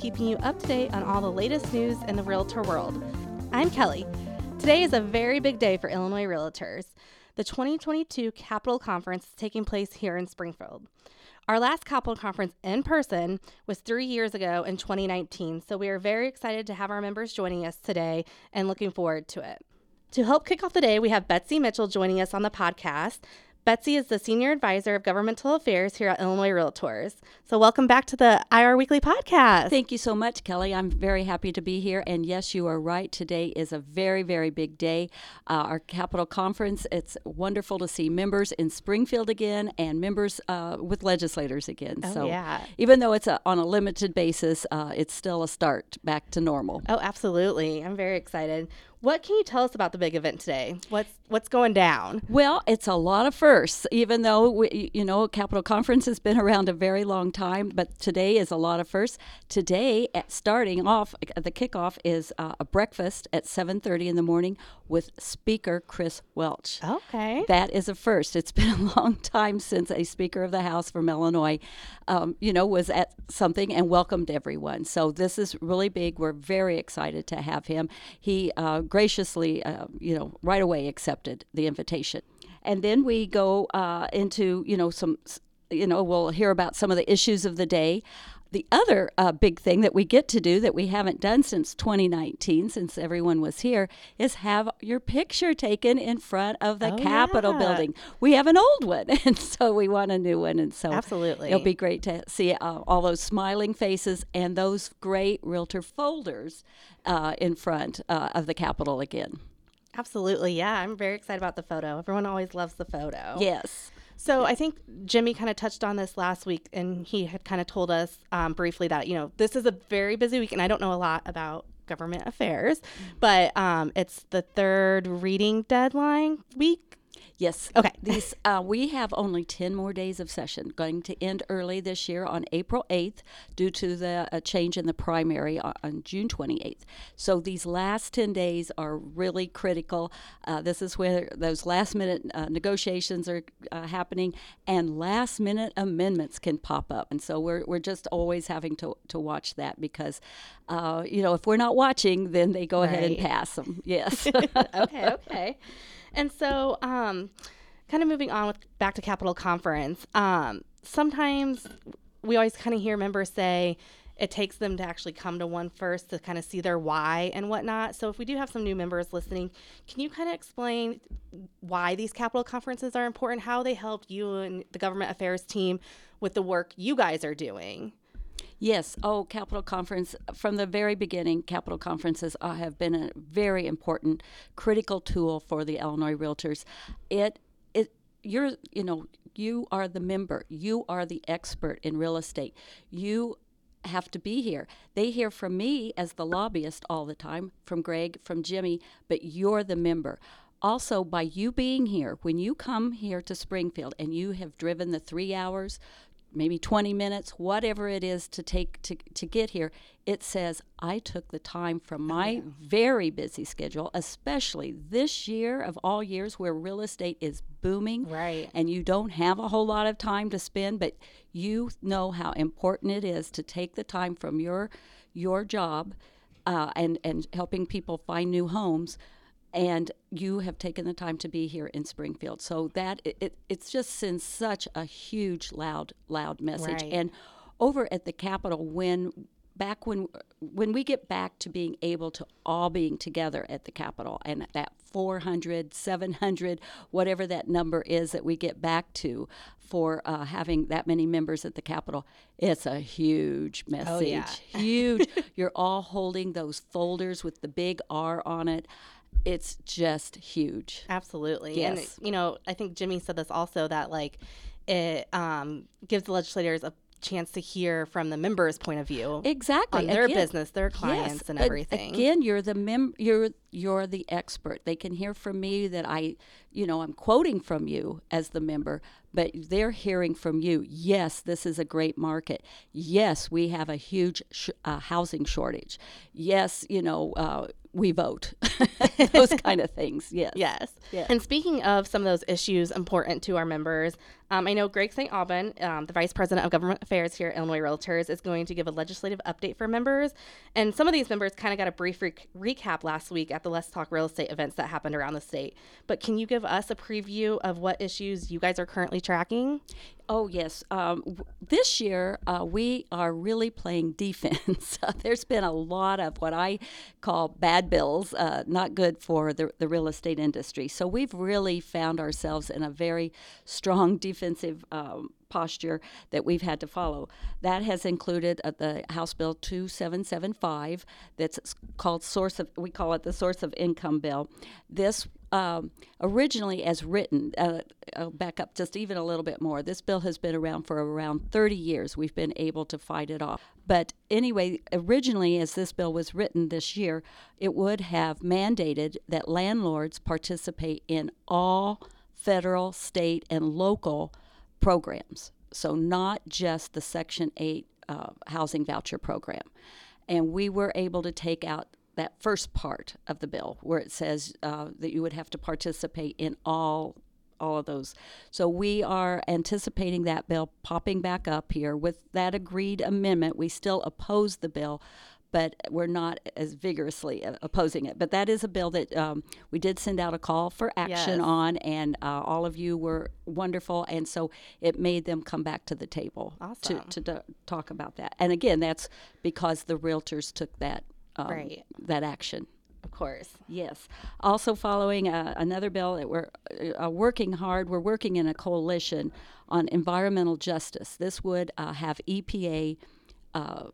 keeping you up to date on all the latest news in the realtor world. I'm Kelly. Today is a very big day for Illinois realtors. The 2022 Capital Conference is taking place here in Springfield. Our last Capital Conference in person was three years ago in 2019, so we are very excited to have our members joining us today and looking forward to it. To help kick off the day, we have Betsy Mitchell joining us on the podcast. Betsy is the Senior Advisor of Governmental Affairs here at Illinois Realtors. So, welcome back to the IR Weekly podcast. Thank you so much, Kelly. I'm very happy to be here. And yes, you are right. Today is a very, very big day. Uh, our Capital Conference, it's wonderful to see members in Springfield again and members uh, with legislators again. Oh, so, yeah. even though it's a, on a limited basis, uh, it's still a start back to normal. Oh, absolutely. I'm very excited. What can you tell us about the big event today? What's what's going down? Well, it's a lot of firsts, even though we, you know Capital Conference has been around a very long time, but today is a lot of firsts. Today, at starting off, the kickoff is uh, a breakfast at 7:30 in the morning with Speaker Chris Welch. Okay. That is a first. It's been a long time since a Speaker of the House from Illinois, um, you know, was at something and welcomed everyone. So this is really big. We're very excited to have him. He uh, graciously, uh, you know, right away accepted the invitation. And then we go uh, into, you know, some, you know, we'll hear about some of the issues of the day. The other uh, big thing that we get to do that we haven't done since 2019, since everyone was here, is have your picture taken in front of the Oh, Capitol yeah. building. We have an old one, and so we want a new one. And so Absolutely. it'll be great to see uh, all those smiling faces and those great realtor folders uh, in front uh, of the Capitol again. Absolutely. Yeah, I'm very excited about the photo. Everyone always loves the photo. Yes. So I think Jimmy kind of touched on this last week, and he had kind of told us um, briefly that you know this is a very busy week, and I don't know a lot about government affairs, but um, it's the third reading deadline week. Yes. Okay. These uh, we have only ten more days of session, going to end early this year on April eighth, due to the uh, change in the primary on, on June twenty eighth. So these last ten days are really critical. Uh, this is where those last minute uh, negotiations are uh, happening, and last minute amendments can pop up, and so we're we're just always having to to watch that because, uh, you know, if we're not watching, then they go ahead and pass them. Yes. okay, okay. And so, um, kind of moving on with back to Capitol Conference. Um, sometimes we always kind of hear members say it takes them to actually come to one first to kind of see their why and whatnot. So, if we do have some new members listening, can you kind of explain why these Capitol conferences are important, how they helped you and the government affairs team with the work you guys are doing? Yes. Oh, Capital Conference. From the very beginning, Capital Conferences uh, have been a very important, critical tool for the Illinois Realtors. It, it, you're, you know, you are the member. You are the expert in real estate. You have to be here. They hear from me as the lobbyist all the time, from Greg, from Jimmy, but you're the member. Also, by you being here, when you come here to Springfield and you have driven the three hours, maybe 20 minutes, whatever it is to take to, to get here, it says, I took the time from my very busy schedule, especially this year of all years where real estate is booming. Right. And you don't have a whole lot of time to spend, but you know how important it is to take the time from your your job uh, and, and helping people find new homes and you have taken the time to be here in Springfield. So that it, it it's just sends such a huge loud loud message. Right. And over at the Capitol when back when when we get back to being able to all being together at the Capitol and that 400 700 whatever that number is that we get back to for uh, having that many members at the Capitol it's a huge message yeah. huge you're all holding those folders with the big R on it it's just huge Absolutely. Yes. And you know, I think Jimmy said this also that like it um, gives the legislators a chance to hear from the members' point of view exactly on their Again- business, their clients, and everything. Again, you're the mem- you're you're the expert. They can hear from me that I, you know, I'm quoting from you as the member, but they're hearing from you. Yes, this is a great market. Yes, we have a huge sh- uh, housing shortage. Yes, you know, uh, we vote. Those kind of things. Yes. Yes. Yeah. And speaking of some of those issues important to our members, Um, I know Greg St. Aubin, um, the Vice President of Government Affairs here at Illinois Realtors, is going to give a legislative update for members. And some of these members kind of got a brief re- recap last week at the Let's Talk Real Estate events that happened around the state. But can you give us a preview of what issues you guys are currently tracking? Oh, yes. Um, this year, uh, we are really playing defense. There's been a lot of what I call bad bills, uh, not good for the, the real estate industry. So we've really found ourselves in a very strong defensive um, posture that we've had to follow. That has included uh, the House Bill 2775, that's called source of, we call it the source of income bill. This um, originally, as written, uh, I'll back up just even a little bit more. This bill has been around for around 30 years. We've been able to fight it off. But anyway, originally, as this bill was written this year, it would have mandated that landlords participate in all federal, state, and local programs. So, not just the Section 8 uh, housing voucher program. And we were able to take out that first part of the bill where it says uh, that you would have to participate in all all of those. So we are anticipating that bill popping back up here with that agreed amendment. We still oppose the bill, but we're not as vigorously opposing it. But that is a bill that um, we did send out a call for action Yes. on, and uh, all of you were wonderful, and so it made them come back to the table Awesome. to, to talk about that. And again, that's because the realtors took that um, Right. that action. Of course. Yes. Also, following uh, another bill that we're uh, working hard, we're working in a coalition on environmental justice. This would uh, have EPA uh,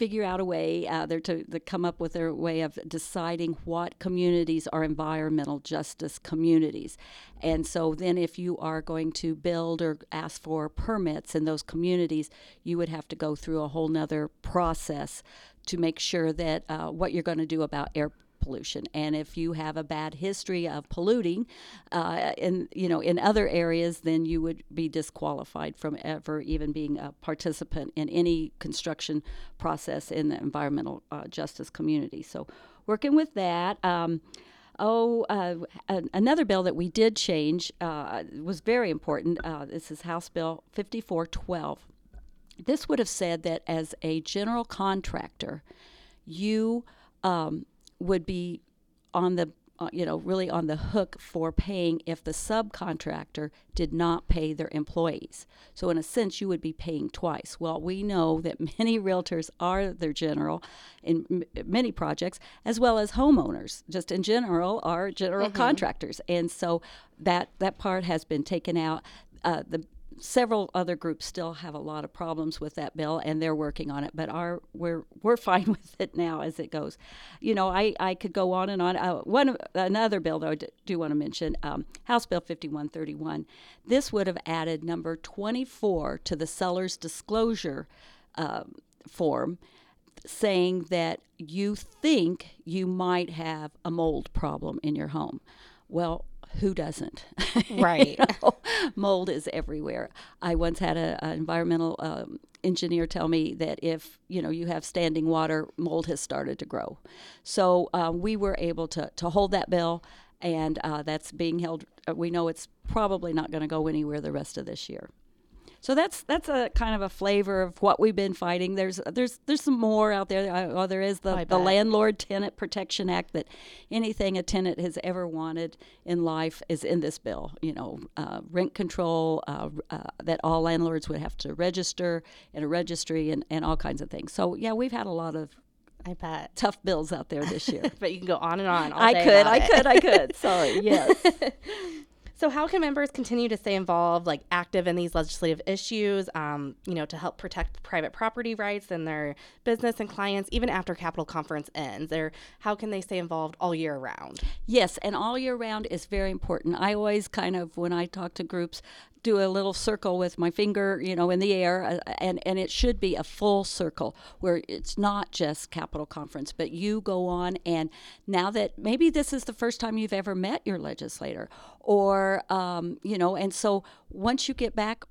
figure out a way uh, they're to, to come up with their way of deciding what communities are environmental justice communities. And so then if you are going to build or ask for permits in those communities you would have to go through a whole nother process to make sure that uh, what you're going to do about air pollution. And if you have a bad history of polluting uh, in you know in other areas, then you would be disqualified from ever even being a participant in any construction process in the environmental uh, justice community. So working with that. Um, Oh, uh, another bill that we did change uh, was very important. Uh, this is House Bill 5412 this would have said that as a general contractor, you um, would be on the uh, you know really on the hook for paying if the subcontractor did not pay their employees. So in a sense, you would be paying twice. Well, we know that many realtors are their general in m- many projects, as well as homeowners, just in general, are general contractors, and so that that part has been taken out. Uh, the several other groups still have a lot of problems with that bill and they're working on it but our we're we're fine with it now as it goes. You know i i could go on and on. Uh, one another bill though i do want to mention um, house bill 5131 this would have added number 24 to the seller's disclosure um, form saying that you think you might have a mold problem in your home. Well who doesn't Right. know, mold is everywhere. I once had a, a environmental um, engineer tell me that if you know you have standing water, mold has started to grow. So uh, we were able to to hold that bill, and uh, that's being held. Uh, we know it's probably not going to go anywhere the rest of this year. So that's that's a kind of a flavor of what we've been fighting. There's there's there's some more out there. Uh, Oh, there is the, the. Landlord Tenant Protection Act that anything a tenant has ever wanted in life is in this bill. You know, uh, rent control uh, uh, that all landlords would have to register in a registry and, and all kinds of things. So yeah, we've had a lot of I bet. tough bills out there this year. But you can go on and on. All I could, I it. could, I could. Sorry, yes. So, how can members continue to stay involved, like active in these legislative issues, um, you know, to help protect private property rights and their business and clients, even after Capitol Conference ends? Or how can they stay involved all year round? Yes, and all year round is very important. I always kind of, when I talk to groups, do a little circle with my finger, you know, in the air, uh, and and it should be a full circle where it's not just Capitol Conference, but you go on and now that maybe this is the first time you've ever met your legislator, or um, you know, and so once you get back,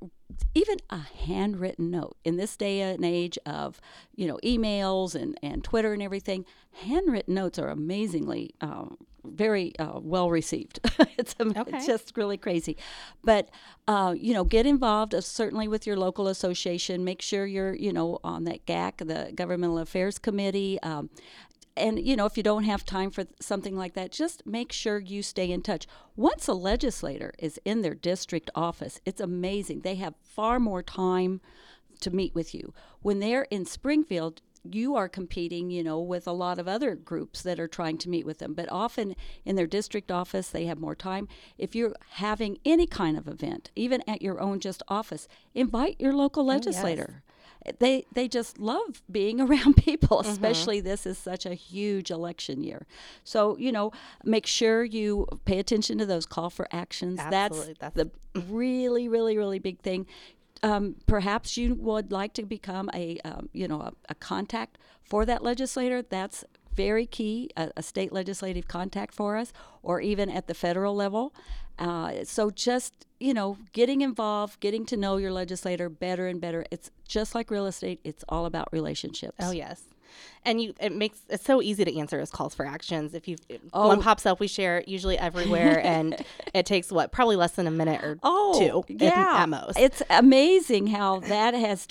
even a handwritten note. In this day and age of you know emails and, and twitter and everything handwritten notes are amazingly um, very uh, well received. It's, okay. it's just really crazy. But uh, you know get involved uh, certainly with your local association. Make sure you're you know on that gac the governmental affairs committee. Um, and you know if you don't have time for something like that just make sure you stay in touch once a legislator is in their district office it's amazing they have far more time to meet with you when they're in springfield you are competing, you know, with a lot of other groups that are trying to meet with them. But often in their district office, they have more time. If you're having any kind of event, even at your own just office, invite your local legislator. Oh, yes they they just love being around people mm-hmm. especially mm-hmm. this is such a huge election year so you know make sure you pay attention to those call for actions Absolutely. that's, that's the really really really big thing um, perhaps you would like to become a um, you know a, a, contact for that legislator that's very key a, a, state legislative contact for us or even at the federal level. Uh, so just you know getting involved getting to know your legislator better and better. It's just like real estate it's all about relationships. Oh yes. And you it makes it's so easy to answer as calls for actions. If you oh. one pops up we share it usually everywhere and it takes what probably less than a minute or oh, two yeah. at most. It's amazing how that has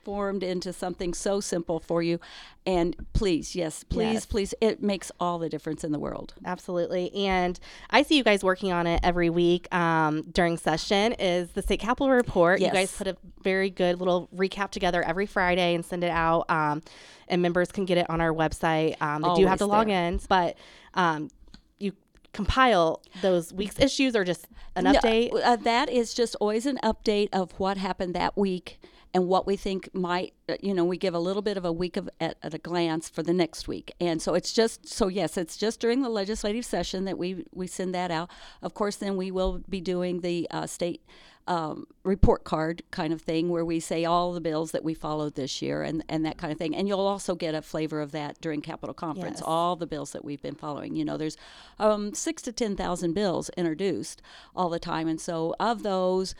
transformed into something so simple for you. And please yes please yes. please it makes all the difference in the world. Absolutely. And i see you guys working on it every week um, during session is the state capitol report. Yes. you guys put a very good little recap together every friday and send it out um, and members can get it on our website. Um, they Always do have to log in but um, you compile those week's issues or just an update? no, uh, that is just always an update of what happened that week and what we think might uh, you know we give a little bit of a week of at, at, a glance for the next week and so it's just so yes it's just during the legislative session that we we send that out of course then we will be doing the uh, state um, report card kind of thing where we say all the bills that we followed this year and, and that kind of thing. And you'll also get a flavor of that during Capitol Conference, yes. all the bills that we've been following. You know, there's um, six to 10,000 bills introduced all the time. And so of those,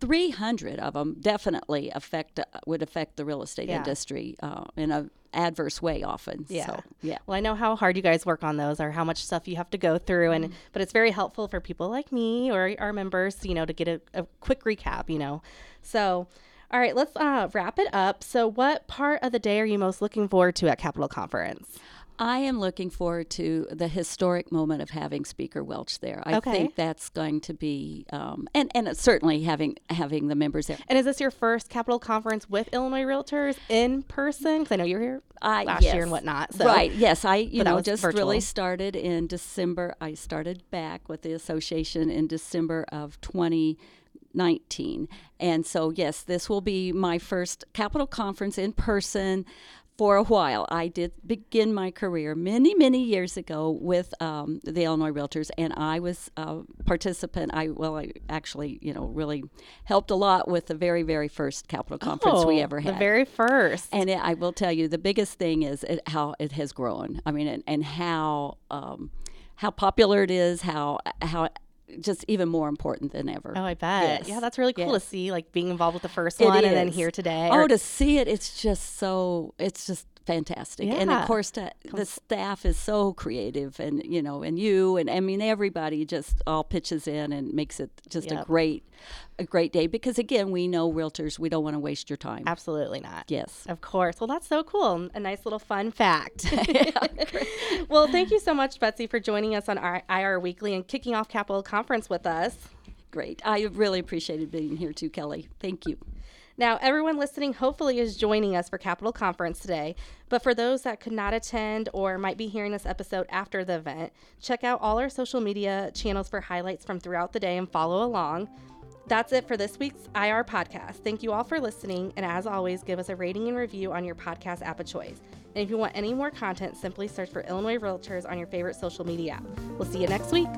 300 of them definitely affect uh, would affect the real estate yeah. industry uh, in a adverse way often. Yeah. So, yeah. Well, I know how hard you guys work on those or how much stuff you have to go through and mm-hmm. but it's very helpful for people like me or our members, you know, to get a, a quick recap, you know. So, all right, let's uh, wrap it up. So, what part of the day are you most looking forward to at capital Conference? I am looking forward to the historic moment of having Speaker Welch there. I okay. think that's going to be, um, and and certainly having having the members there. And is this your first Capitol conference with Illinois Realtors in person? Because I know you were here last yes. year and whatnot. So. Right. Yes. I you know just virtual. really started in December. I started back with the association in December of 2019. And so, yes, this will be my first Capitol Conference in person for a while. I did begin my career many, many years ago with um, the Illinois Realtors, and I was a participant. I well, I actually, you know, really helped a lot with the very, very first Capital Conference oh, we ever had. The very first. And it, I will tell you, the biggest thing is it, how it has grown. I mean, and, and how um, how popular it is, how how just even more important than ever. Oh, I bet. Yes. Yeah, that's really cool yes. to see, like being involved with the first it one is. and then here today. Oh, or... to see it, it's just so, it's just fantastic. Yeah. And of course, to, the staff is so creative, and you know, and you, and I mean, everybody just all pitches in and makes it just yep. a great, a great day. Because again, we know realtors, we don't want to waste your time. Absolutely not. Yes, of course. Well, that's so cool. A nice little fun fact. well, thank you so much, Betsy, for joining us on our IR Weekly and kicking off Capital Conference with us. Great. I really appreciated being here too, Kelly. Thank you. Now, everyone listening hopefully is joining us for Capitol Conference today, but for those that could not attend or might be hearing this episode after the event, check out all our social media channels for highlights from throughout the day and follow along. That's it for this week's IR podcast. Thank you all for listening, and as always, give us a rating and review on your podcast app of choice. And if you want any more content, simply search for Illinois Realtors on your favorite social media app. We'll see you next week.